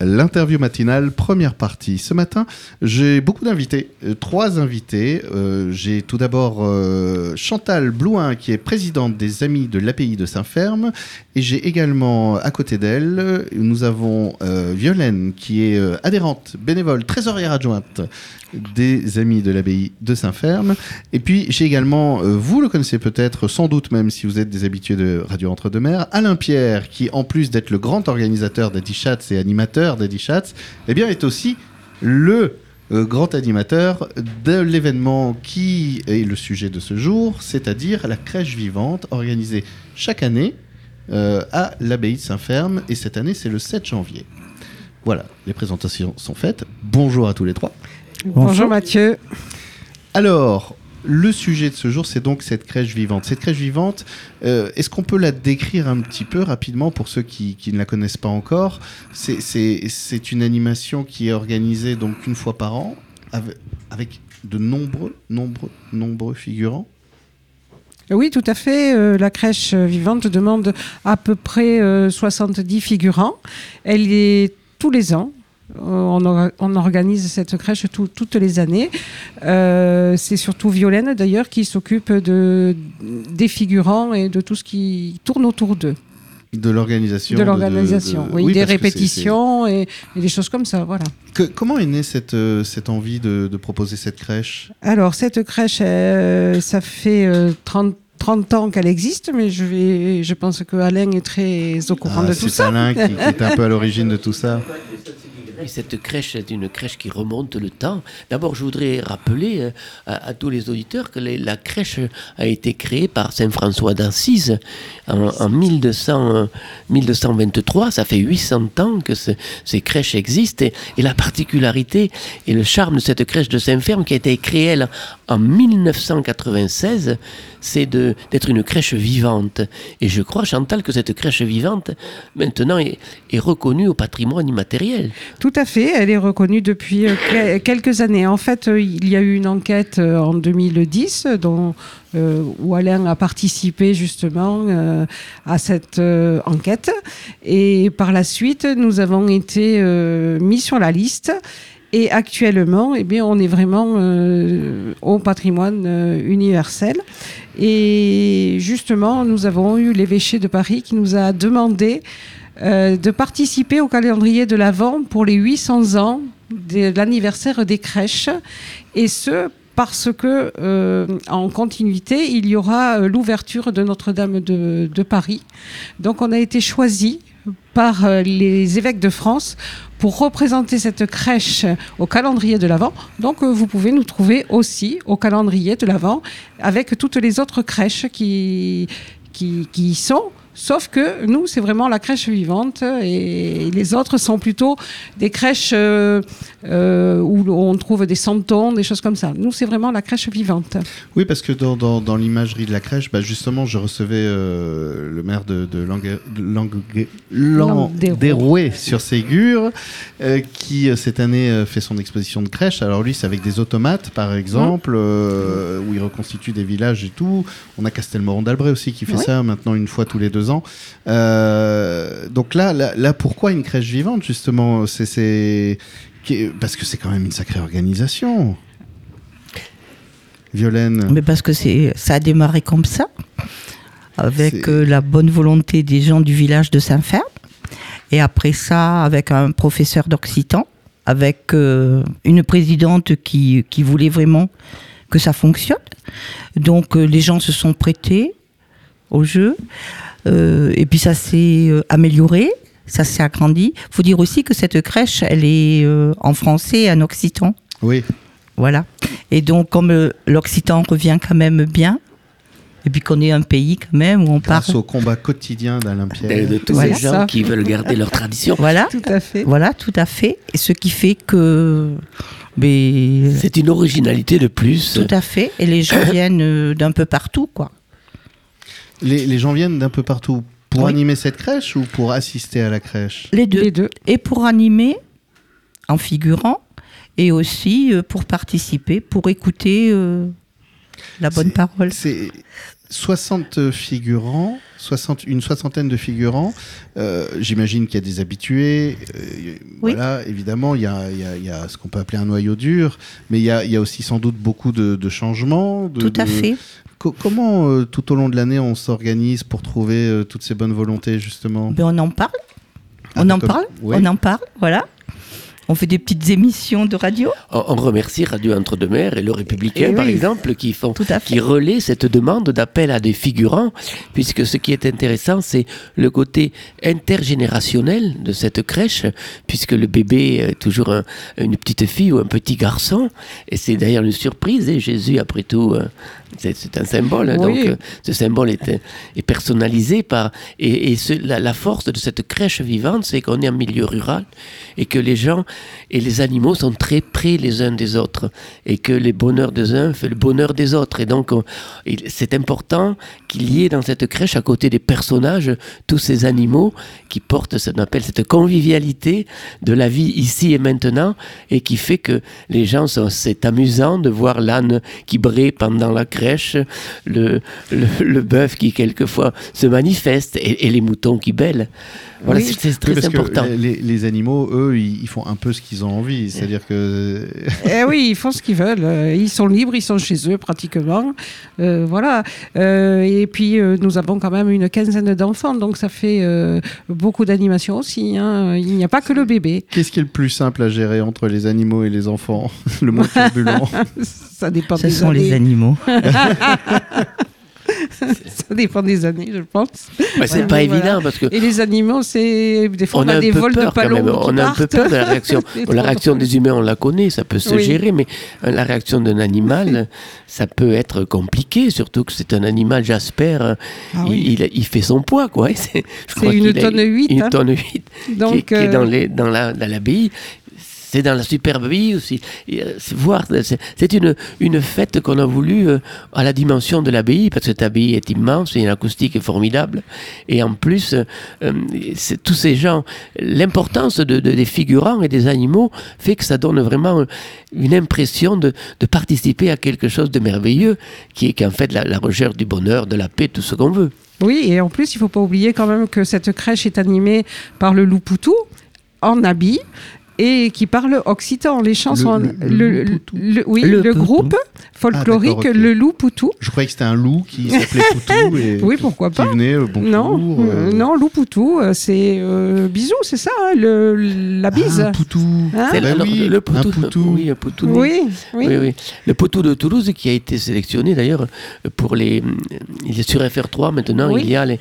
l'interview matinale, première partie. Ce matin, j'ai beaucoup d'invités, euh, trois invités. Euh, j'ai tout d'abord euh, Chantal Blouin, qui est présidente des Amis de l'API de Saint-Ferme. Et j'ai également à côté d'elle, nous avons Violaine, qui est adhérente, bénévole, trésorière adjointe des Amis de l'Abbaye de Saint-Ferme. Et puis j'ai également, vous le connaissez peut-être, sans doute même si vous êtes des habitués de Radio Entre-deux-Mers, Alain Pierre, qui en plus d'être le grand organisateur des Chats et animateur d'Eddie Schatz, eh bien, est aussi le euh, grand animateur de l'événement qui est le sujet de ce jour, c'est-à-dire la crèche vivante organisée chaque année euh, à l'abbaye de Saint-Ferme. Et cette année, c'est le 7 janvier. Voilà, les présentations sont faites. Bonjour à tous les trois. Bonjour Mathieu. Alors, le sujet de ce jour, c'est donc cette crèche vivante. Cette crèche vivante, euh, est-ce qu'on peut la décrire un petit peu rapidement pour ceux qui, ne la connaissent pas encore? C'est une animation qui est organisée donc une fois par an avec, de nombreux, nombreux, nombreux figurants? Oui, tout à fait. Euh, la crèche vivante demande à peu près 70 euh, figurants. Elle est tous les ans. Euh, on, organise cette crèche toutes les années. Euh, c'est surtout Violaine d'ailleurs qui s'occupe de, des figurants et de tout ce qui tourne autour d'eux. De l'organisation. De l'organisation, oui, des répétitions Et, des choses comme ça, voilà. comment est née cette, euh, cette envie de, proposer cette crèche? Alors, cette crèche, ça fait 30 30 ans qu'elle existe, mais je, vais, je pense que Alain est très au courant ah, de tout ça. C'est Alain qui, qui, est un peu à l'origine de tout ça. Cette crèche est une crèche qui remonte le temps. D'abord, je voudrais rappeler euh, à, tous les auditeurs que la crèche a été créée par Saint François d'Assise en, 1200, 1223. Euh, Ça fait 800 ans que ces crèches existent. Et, la particularité et le charme de cette crèche de Saint-Ferme, qui a été créée, elle, en 1996, c'est d'être une crèche vivante. Et je crois, Chantal, que cette crèche vivante, maintenant, est, est reconnue au patrimoine immatériel. Tout à fait, elle est reconnue depuis euh, quelques années. En fait, euh, il y a eu une enquête euh, en 2010 dont, où Alain a participé justement à cette enquête. Et par la suite, nous avons été mis sur la liste. Et actuellement, eh bien, on est vraiment au patrimoine universel. Et justement, nous avons eu l'évêché de Paris qui nous a demandé euh, de participer au calendrier de l'Avent pour les 800 ans de l'anniversaire des crèches, et ce parce que euh, en continuité, il y aura euh, l'ouverture de Notre-Dame de, Paris. Donc on a été choisi par les évêques de France pour représenter cette crèche au calendrier de l'Avent. Donc vous pouvez nous trouver aussi au calendrier de l'Avent avec toutes les autres crèches qui, qui, qui y sont. Sauf que nous, c'est vraiment la crèche vivante et les autres sont plutôt des crèches euh, euh, où on trouve des santons, des choses comme ça. Nous, c'est vraiment la crèche vivante. Oui, parce que dans, dans, l'imagerie de la crèche, bah justement, je recevais euh, le maire de, de Languéroué sur Ségur, qui cette année fait son exposition de crèche. Alors lui, c'est avec des automates, par exemple, où il reconstitue des villages et tout. On a Castelmoron d'Albret aussi qui fait ça maintenant une fois tous les deux ans. Euh, donc là, là, pourquoi une crèche vivante, justement? C'est, Parce que c'est quand même une sacrée organisation. Violaine Mais parce que c'est, ça a démarré comme ça, avec euh, la bonne volonté des gens du village de Saint-Ferme. Et après ça, avec un professeur d'occitan, avec euh, une présidente qui, qui voulait vraiment que ça fonctionne. Donc les gens se sont prêtés au jeu. Euh, et puis ça s'est euh, amélioré, ça s'est agrandi. Il faut dire aussi que cette crèche, elle est euh, en français et en occitan. Oui. Voilà. Et donc, comme l'occitan revient quand même bien, et puis qu'on est un pays quand même où on Grâce parle. au combat quotidien d'Alain Pierre. De, tous ces gens qui veulent garder leur tradition. Voilà. Tout à fait. Voilà, tout à fait. Et ce qui fait que. Mais... C'est une originalité de plus. Tout à fait. Et les gens viennent d'un peu partout, quoi. Les, gens viennent d'un peu partout pour animer cette crèche ou pour assister à la crèche? Les deux. les deux. Et pour animer en figurant et aussi euh, pour participer, pour écouter euh, la bonne parole. 60 figurants, 60, une soixantaine de figurants. Euh, J'imagine qu'il y a des habitués. euh, Oui. Voilà, évidemment, il y a, il y a- il y a ce qu'on peut appeler un noyau dur, mais il y a, il y a aussi sans doute beaucoup de, de changements. de- Tout à de- fait. Co- comment, euh, tout au long de l'année, on s'organise pour trouver euh, toutes ces bonnes volontés, justement? Ben, on en parle. Ah, on en d'accord. parle. Oui. On en parle. Voilà. On fait des petites émissions de radio. On, on remercie Radio Entre-deux-Mers et le Républicain, Eh par oui. exemple, qui font Tout à fait. qui relaie cette demande d'appel à des figurants, puisque ce qui est intéressant, c'est le côté intergénérationnel de cette crèche, puisque le bébé est toujours un- une petite fille ou un petit garçon, et c'est d'ailleurs une surprise, et Jésus, après tout, euh, c'est un symbole, hein, Oui. donc euh, ce symbole est, est personnalisé par... Et, et ce- la, la force de cette crèche vivante, c'est qu'on est en milieu rural, et que les gens et les animaux sont très près les uns des autres et que les bonheurs des uns fait le bonheur des autres et donc c'est important qu'il y ait dans cette crèche à côté des personnages tous ces animaux qui portent ce qu'on appelle cette convivialité de la vie ici et maintenant et qui fait que les gens sont c'est amusant de voir l'âne qui brée pendant la crèche le, le, bœuf qui quelquefois se manifeste et les moutons qui bêlent voilà Oui. c'est- Oui, très que important les, les animaux, eux, ils, ils font un peu ce qu'ils ont envie. C'est-à-dire que. Eh oui, ils font ce qu'ils veulent. Euh, Ils sont libres, ils sont chez eux pratiquement. Euh, voilà. Euh, et puis, euh, nous avons quand même une quinzaine d'enfants, donc ça fait euh, beaucoup d'animation aussi. hein. Il n'y a pas que le bébé. Qu'est-ce qui est le plus simple à gérer entre les animaux et les enfants? Le mot turbulent. Ça dépend Ce des sont années. les animaux. Ça dépend des années, je pense. Ouais, c'est Ouais, pas voilà. évident parce que Et les animaux, c'est des fois on on, a a, un des vols de peur même. qui On a un peu peur de la réaction. La réaction des humains, on la connaît, ça peut se Oui. gérer, mais euh, la réaction d'un animal, ça peut être compliqué, surtout que c'est un animal, j'espère, euh, Ah il, oui. il- il fait son poids, quoi. C'est une a- tonne huit, Une hein. tonne 8 Donc, qui, est- euh, dans les- dans la- dans l'abbaye. C'est dans la superbe abbaye aussi. Euh, voir, c'est- une, une fête qu'on a voulu euh, à la dimension de l'abbaye, parce que cette abbaye est immense, et une acoustique formidable. Et en plus, euh, tous ces gens, l'importance de, de- des figurants et des animaux fait que ça donne vraiment une impression de, de participer à quelque chose de merveilleux, qui est qu'en fait la, recherche du bonheur, de la paix, tout ce qu'on veut. Oui, et en plus, il ne faut pas oublier quand même que cette crèche est animée par le loup Poutou en habit et qui parle occitan. Les chansons, Le- le- le loup Poutou le- oui, Le le, Poutou. groupe folklorique Ah, ok. le loup Poutou. Je croyais que c'était un loup qui s'appelait Poutou et Oui, pourquoi qui pas. venait euh, bonjour. Non, euh, euh, non, loup Poutou, c'est euh, bisou, c'est ça, hein, le, la bise. Ah, Poutou. Hein C'est bah oui, le poutou, poutou. Oui, poutou oui, oui. Oui, oui. Le poteau de Toulouse qui a été sélectionné d'ailleurs pour les. Il est sur FR3 maintenant, Oui. il y a les-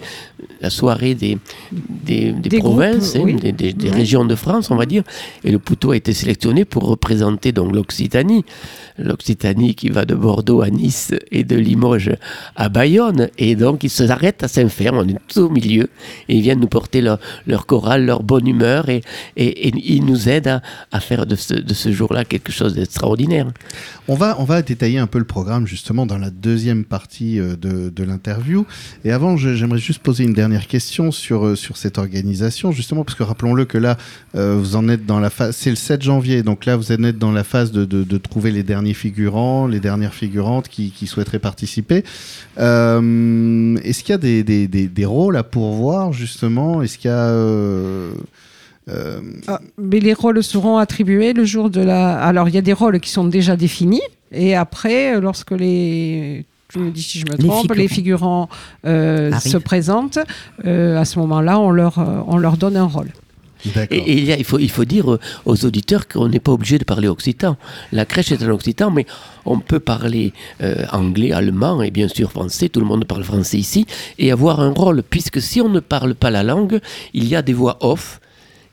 la soirée des, des, des Des provinces, groupes, hein, oui. des, des- des Ouais. régions de France, on va dire. Et le poteau a été sélectionné pour représenter donc l'Occitanie. L'Occitanie qui va de Bordeaux à Nice et de Limoges à Bayonne. Et donc ils s'arrêtent à Saint-Fer, on est tout au milieu. Et ils viennent nous porter leur, leur chorale, leur bonne humeur. Et, et, et ils nous aident à, faire de ce, de ce jour-là quelque chose d'extraordinaire. On va, on va détailler un peu le programme justement dans la deuxième partie euh, de, de l'interview. Et avant, j'aimerais juste poser une dernière question sur, euh, sur cette organisation, justement, parce que rappelons-le que là, euh, vous en êtes dans la c'est le 7 janvier, donc là, vous êtes dans la phase de, de- de trouver les derniers figurants, les dernières figurantes qui, qui souhaiteraient participer. Euh, Est-ce qu'il y a des, des, des- des rôles à pourvoir, justement? Est-ce qu'il y a... euh, euh, Ah, mais les rôles seront attribués le jour de la. Alors, il y a des rôles qui sont déjà définis, et après, lorsque les. Tu me dis si je me Les trompe, les figurants euh, se présentent, euh, à ce moment-là, on leur, on leur donne un rôle. Et, il faut dire euh, aux auditeurs qu'on n'est pas obligé de parler occitan. La crèche est en occitan, mais on peut parler euh, anglais, allemand et bien sûr français. Tout le monde parle français ici et avoir un rôle, puisque si on ne parle pas la langue, il y a des voix off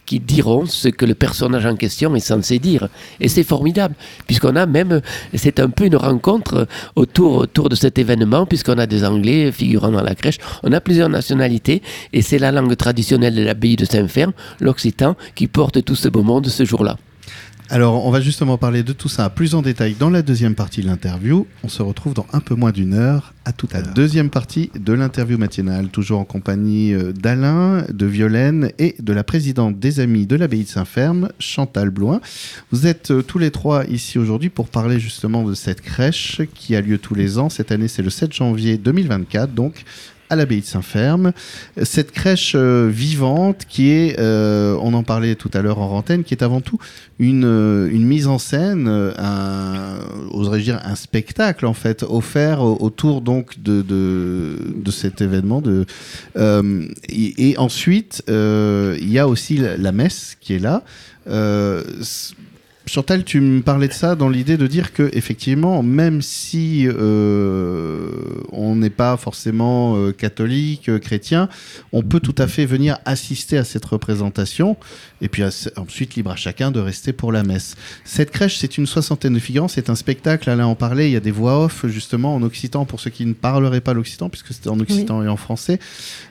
qui diront ce que le personnage en question est censé dire. Et c'est formidable, puisqu'on a même, c'est un peu une rencontre autour, autour de cet événement, puisqu'on a des Anglais figurant dans la crèche, on a plusieurs nationalités, et c'est la langue traditionnelle de l'abbaye de Saint-Ferme, l'occitan, qui porte tout ce beau monde ce jour-là. Alors, on va justement parler de tout ça plus en détail dans la deuxième partie de l'interview. On se retrouve dans un peu moins d'une heure. À tout à l'heure. Deuxième partie de l'interview matinale, toujours en compagnie euh, d'Alain, de Violaine et de la présidente des Amis de l'Abbaye de Saint-Ferme, Chantal Bloin. Vous êtes euh, tous les trois ici aujourd'hui pour parler justement de cette crèche qui a lieu tous les ans. Cette année, c'est le 7 janvier 2024, donc à l'abbaye de Saint-Ferme. Cette crèche euh, vivante qui est, euh, on en parlait tout à l'heure en rentaine, qui est avant tout une, euh, mise en scène, un, oserais-je dire, un spectacle en fait, offert autour donc de, de, cet événement. De, et, ensuite, il y a aussi la, messe qui est là. Chantal, tu me parlais de ça dans l'idée de dire que effectivement, même si euh, on n'est pas forcément euh, catholique, euh, chrétien, on peut tout à fait venir assister à cette représentation, et puis ensuite libre à chacun de rester pour la messe. Cette crèche, c'est une soixantaine de figurants, c'est un spectacle. Alain en parlait, il y a des voix off justement en occitan pour ceux qui ne parleraient pas l'occitan, puisque c'était en occitan et en français.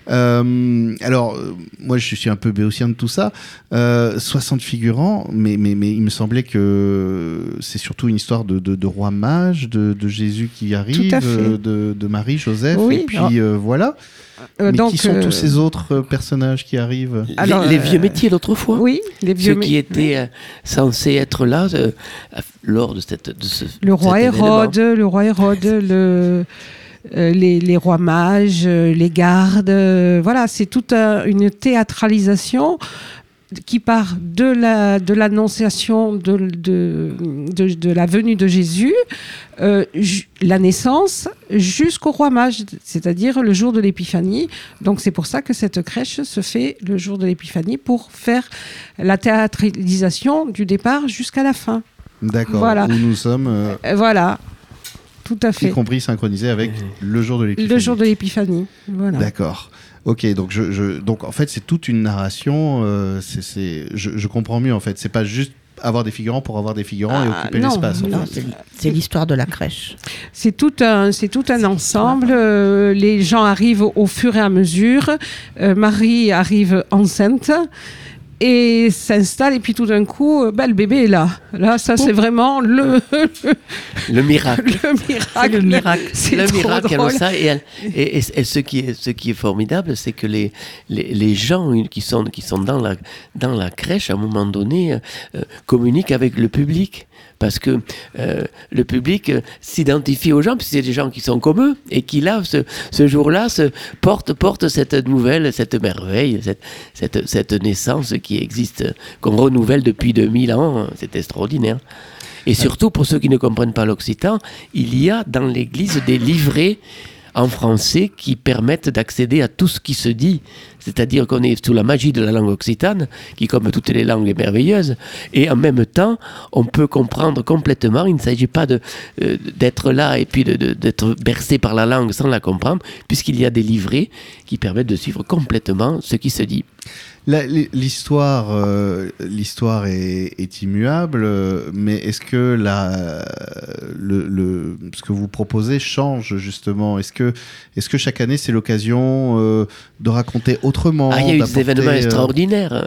alors, moi, je suis un peu béotien de tout ça. 60 figurants, mais, mais, mais il me semblait que c'est surtout une histoire de, de, de roi mage, de, de, Jésus qui arrive, de, de, Marie, Joseph, et puis euh, voilà. Euh, Mais donc, qui sont tous euh, ces autres personnages qui arrivent? Alors, les, vieux métiers d'autrefois Oui, les vieux Ceux qui étaient censés être là lors de, cette, de ce. Le roi Hérode, le roi Hérode, le. les, les, rois mages, les gardes, voilà, c'est toute une théâtralisation qui part de la de l'annonciation de, de, de, la venue de Jésus, euh, la naissance, jusqu'au roi mage, c'est-à-dire le jour de l'épiphanie. Donc c'est pour ça que cette crèche se fait le jour de l'épiphanie pour faire la théâtralisation du départ jusqu'à la fin. D'accord. Voilà. Où nous sommes. Euh, euh, voilà. Tout à fait. Y compris synchronisé avec le jour de l'épiphanie. Le jour de l'épiphanie. Voilà. D'accord. Ok, donc je, je, donc en fait c'est toute une narration. Euh, c'est, je, je, comprends mieux en fait. C'est pas juste avoir des figurants pour avoir des figurants et ah, occuper l'espace. C'est l'histoire de la crèche. C'est tout un, c'est tout un ensemble. Euh, les gens arrivent au fur et à mesure. Euh, Marie arrive enceinte et s'installe et puis tout d'un coup euh, bah, le bébé est là. Là ça c'est vraiment le le miracle. Le miracle. Le miracle. C'est le miracle drôle. ça et, et, et, ce qui est ce qui est formidable c'est que les, les, les gens qui sont qui sont dans la dans la crèche à un moment donné euh, communiquent avec le public parce que euh, le public euh, s'identifie aux gens, puisque c'est des gens qui sont comme eux, et qui là, ce, jour-là, portent porte cette nouvelle, cette merveille, cette, cette, cette naissance qui existe, qu'on renouvelle depuis 2000 ans, c'est extraordinaire. Et surtout, pour ceux qui ne comprennent pas l'occitan, il y a dans l'Église des livrets en français qui permettent d'accéder à tout ce qui se dit. C'est-à-dire qu'on est sous la magie de la langue occitane, qui comme toutes les langues est merveilleuse, et en même temps, on peut comprendre complètement, il ne s'agit pas euh, d'être là et puis d'être bercé par la langue sans la comprendre, puisqu'il y a des livrets qui permettent de suivre complètement ce qui se dit. L'histoire, euh, l'histoire est, est, immuable, mais est-ce que la, le, le, ce que vous proposez change justement? Est-ce que, est-ce que chaque année c'est l'occasion euh, de raconter autrement ah, Il y a eu des événements euh, extraordinaires.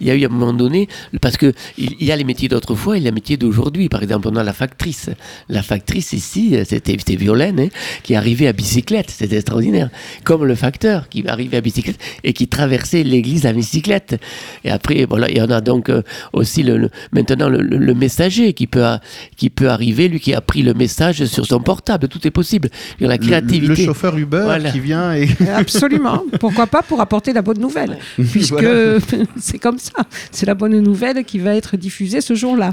Il y a eu à un moment donné, parce que il y a les métiers d'autrefois et les métiers d'aujourd'hui. Par exemple, on a la factrice. La factrice ici, c'était Violaine, hein, qui arrivait à bicyclette. C'était extraordinaire. Comme le facteur qui arrivait à bicyclette et qui traversait l'église à bicyclette et après, voilà, il y en a donc euh, aussi le, maintenant le, messager qui peut, qui peut arriver, lui qui a pris le message sur son portable. Tout est possible. Il y a la créativité. Le, chauffeur Uber qui vient et. Absolument. Pourquoi pas pour apporter la bonne nouvelle Puisque c'est comme ça. C'est la bonne nouvelle qui va être diffusée ce jour-là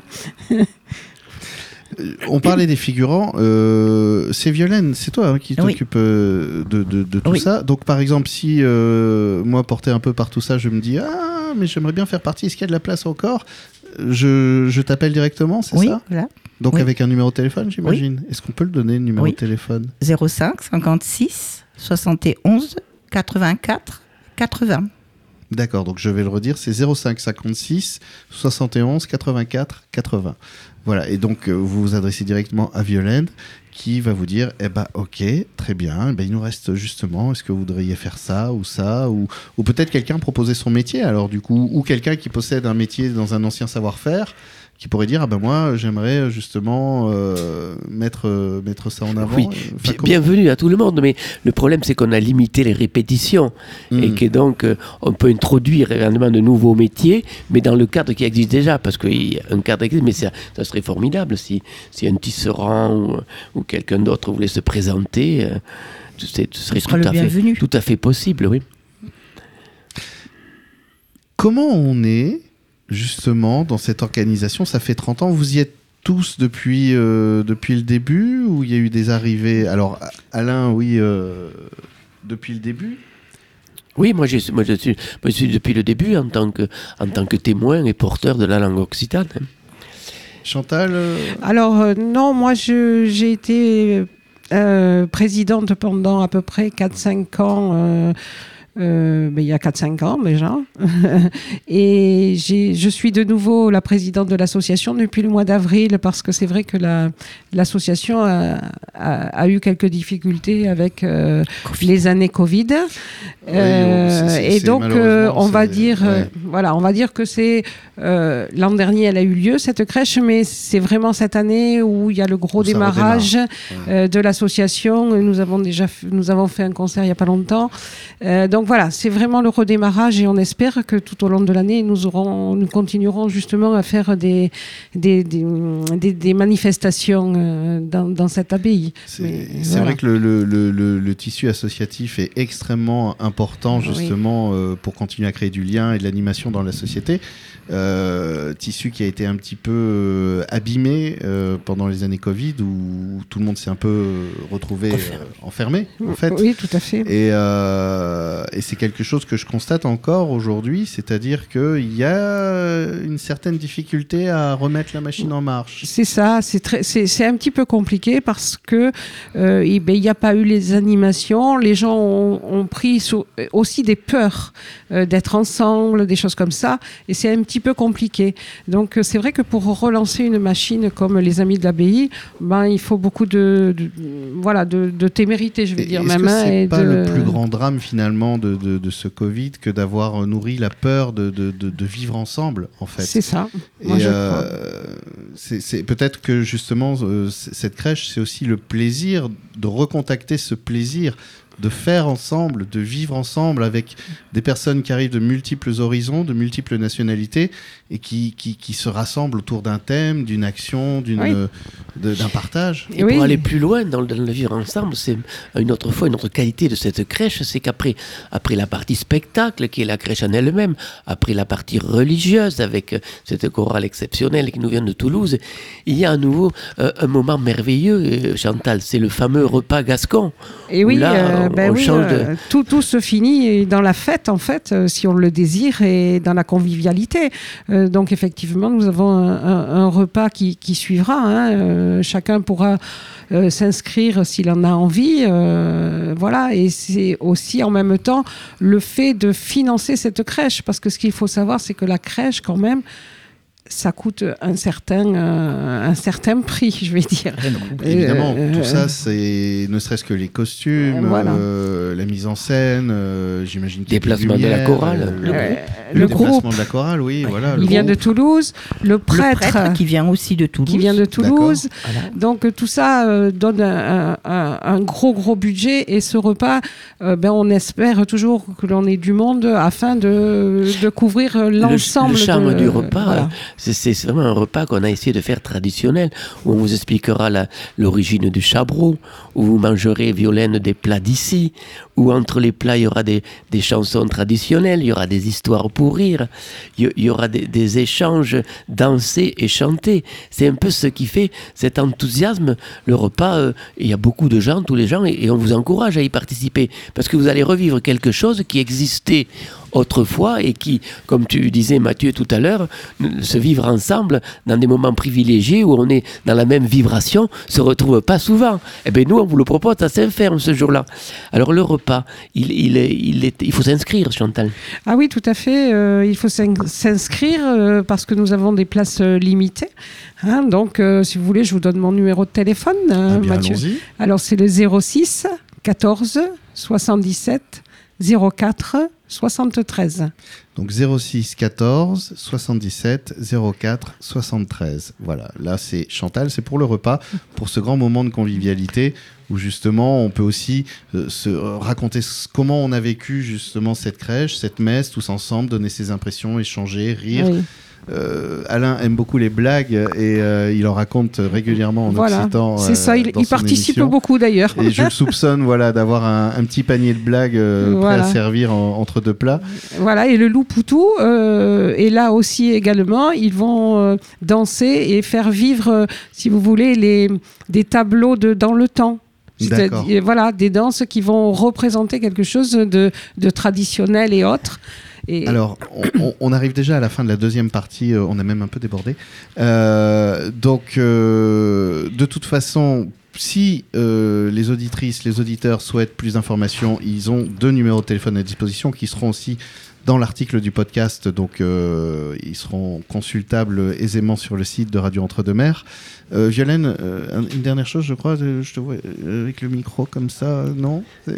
on parlait des figurants. Euh, c'est Violaine, c'est toi hein, qui t'occupe euh, de, tout ça. Donc, par exemple, si euh, moi, porté un peu par tout ça, je me dis Ah, mais j'aimerais bien faire partie, est-ce qu'il y a de la place encore? Je, t'appelle directement, c'est ça? voilà. Donc, avec un numéro de téléphone, j'imagine. Est-ce qu'on peut le donner, le numéro de téléphone? 05 56 71 84 80. D'accord, donc je vais le redire, c'est 05 56 71 84 80. Voilà, et donc euh, vous vous adressez directement à Violaine qui va vous dire eh ben ok très bien eh ben, il nous reste justement est-ce que vous voudriez faire ça ou ça ou, ou peut-être quelqu'un proposer son métier alors du coup ou quelqu'un qui possède un métier dans un ancien savoir-faire qui pourrait dire ah ben moi j'aimerais justement euh, mettre euh, mettre ça en avant. Oui, Enfin, bienvenue à tout le monde, mais le problème c'est qu'on a limité les répétitions et Mm. que donc euh, on peut introduire évidemment de nouveaux métiers, mais dans le cadre qui existe déjà, parce qu'il y a un cadre existe, mais ça, ça serait formidable si, si un tisserand ou, ou quelqu'un d'autre voulait se présenter. euh, ce serait sera tout à, fait, tout à fait possible, oui. Comment on est justement dans cette organisation Ça fait 30 ans, vous y êtes tous depuis, euh, depuis le début ou il y a eu des arrivées? Alors Alain, oui, euh, depuis le début? Oui, moi, je, suis, moi, je suis depuis le début en tant que, en tant que témoin et porteur de la langue occitane. Chantal euh, Alors euh, non, moi je- j'ai été euh, présidente pendant à peu près 4-5 ans. Euh, ben, il y a 4-5 ans déjà. et j'ai- je suis de nouveau la présidente de l'association depuis le mois d'avril parce que c'est vrai que la- l'association a, a- a eu quelques difficultés avec euh, les années Covid. Euh, et donc, euh, on va dire, ouais. voilà, on va dire que c'est euh, l'an dernier, elle a eu lieu cette crèche, mais c'est vraiment cette année où il y a le gros Où démarrage euh, de l'association. Nous avons déjà, nous avons fait un concert il y a pas longtemps. Euh, donc voilà, c'est vraiment le redémarrage et on espère que tout au long de l'année, nous aurons, nous continuerons justement à faire des des, des, des- des manifestations euh, dans, dans cette abbaye. C'est voilà. vrai que le, le- le- le- le tissu associatif est extrêmement important Oui. justement euh, pour continuer à créer du lien et de l'animation dans la société. Euh, tissu qui a été un petit peu abîmé euh, pendant les années Covid où tout le monde s'est un peu retrouvé euh, enfermé en fait. Oui, tout à fait. Et, euh, et c'est quelque chose que je constate encore aujourd'hui, c'est-à-dire qu'il y a une certaine difficulté à remettre la machine en marche. C'est ça, c'est très, c'est, c'est un petit peu compliqué parce que euh, ben, il n'y a pas eu les animations, les gens ont, ont pris sou- aussi des peurs euh, d'être ensemble, des choses comme ça, et c'est un petit peu compliqué. Donc euh, c'est vrai que pour relancer une machine comme les Amis de l'Abbaye, ben il faut beaucoup de, de- voilà de, de témérité, je vais Et dire Est-ce même. que c'est pas de- le plus grand drame finalement de, de- de ce Covid que d'avoir nourri la peur de, de- vivre ensemble en fait C'est ça. Moi, euh, c'est peut-être que justement euh, cette crèche, c'est aussi le plaisir de recontacter ce plaisir de faire ensemble, de vivre ensemble avec des personnes qui arrivent de multiples horizons, de multiples nationalités et qui, qui, qui se rassemblent autour d'un thème, d'une action, d'une, Oui. de- d'un partage. Et Oui. pour aller plus loin dans le, dans le vivre ensemble, c'est une autre fois, une autre qualité de cette crèche, c'est qu'après après la partie spectacle, qui est la crèche en elle-même, après la partie religieuse, avec cette chorale exceptionnelle qui nous vient de Toulouse, il y a à nouveau euh, un moment merveilleux, euh, Chantal, c'est le fameux repas gascon. Et où oui, là, euh, ben on oui, change de- euh, tout, tout se finit dans la fête, en fait, euh, si on le désire, et dans la convivialité. Euh, donc, effectivement, nous avons un, un- un repas qui, qui suivra. hein. Euh, chacun pourra euh, s'inscrire s'il en a envie. euh, voilà, et c'est aussi en même temps le fait de financer cette crèche, parce que ce qu'il faut savoir, c'est que la crèche, quand même, ça coûte un certain, euh, un certain prix, je vais dire. Évidemment, Euh, tout euh, ça, c'est ne serait-ce que les costumes, Euh, voilà. euh, la mise en scène, euh, j'imagine Déplacement de la chorale. euh, le, le le déplacement groupe, de la chorale, oui, voilà. il vient de. Toulouse. Le Le prêtre, prêtre qui vient aussi de Toulouse. qui vient de Toulouse. Voilà. Donc tout ça euh, donne un, un- un gros gros budget et ce repas, euh, ben, on espère toujours que l'on ait du monde afin de, de couvrir Le, l'ensemble. le charme de- du repas, voilà. C'est- vraiment un repas qu'on a essayé de faire traditionnel, on vous expliquera l'origine du chabreau, où vous mangerez, Violaine, des plats d'ici, où entre les plats, il y aura des, des chansons traditionnelles, il y aura des histoires pour rire, il y, aura des, échanges dansés et chantés. C'est un peu ce qui fait cet enthousiasme. Le repas, euh, il y a beaucoup de gens, tous les gens, et, et on vous encourage à y participer, parce que vous allez revivre quelque chose qui existait autrefois et qui, comme tu disais Mathieu tout à l'heure, se vivre ensemble dans des moments privilégiés où on est dans la même vibration se retrouve pas souvent. Eh bien nous, on vous le propose à Saint-Ferme ce jour-là. Alors le repas il, il, est, il, est, il faut s'inscrire, Chantal. Ah oui, tout à fait. euh, il faut s'in- s'inscrire euh, parce que nous avons des places euh, limitées. Hein, donc, euh, si vous voulez, je vous donne mon numéro de téléphone, euh, Ah bien, Mathieu. allons-y. Alors, c'est le 06 14 77 04 73. Donc 06 14 77 04 73. Voilà, là c'est Chantal, c'est pour le repas, pour ce grand moment de convivialité où justement on peut aussi euh, se euh, raconter comment on a vécu justement cette crèche, cette messe, tous ensemble, donner ses impressions, échanger, rire. Oui. Euh, Alain aime beaucoup les blagues et euh, il en raconte régulièrement en Voilà, occitan. c'est euh, ça. Il, participe émission. beaucoup d'ailleurs. Et je le soupçonne voilà, d'avoir un, un petit panier de blagues prêt à servir en- entre deux plats. Voilà, et le loup poutou est là aussi également. Ils vont danser et faire vivre, si vous voulez, les, des tableaux de, dans le temps. C'est-à-dire, Voilà, des danses qui vont représenter quelque chose de, de traditionnel et autre. Et, Alors, on, arrive déjà à la fin de la deuxième partie, euh, on a même un peu débordé. Euh, donc, euh, de toute façon, si euh, les auditrices, les auditeurs souhaitent plus d'informations, ils ont deux numéros de téléphone à disposition qui seront aussi dans l'article du podcast, donc euh, ils seront consultables aisément sur le site de Radio Entre-deux-Mers. Euh, Violaine, euh, un- une dernière chose, je crois, je te vois avec le micro comme ça, non?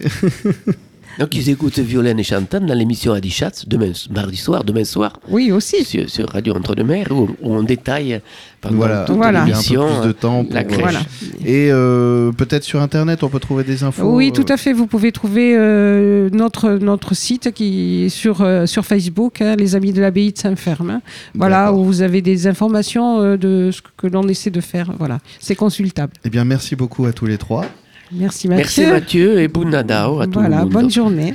Donc ils écoutent Violaine et Chantal dans l'émission Adichat, demain, mardi soir, demain soir, oui, aussi. sur, sur Radio Entre-deux-Mers, où, où on détaille pendant Voilà, toute Voilà. un peu l'émission plus de temps pour, la crèche. Voilà. Et euh, peut-être sur Internet, on peut trouver des infos. Oui, euh, tout à fait. Vous pouvez trouver euh, notre, notre site qui est sur, euh, sur Facebook, hein, Les Amis de l'Abbaye de Saint-Ferme. hein. Voilà, où vous avez des informations euh, de ce que l'on essaie de faire. Voilà, c'est consultable. Eh bien, merci beaucoup à tous les trois. Merci Mathieu. Merci Mathieu et Bounadao à tout le Voilà, monde. bonne journée.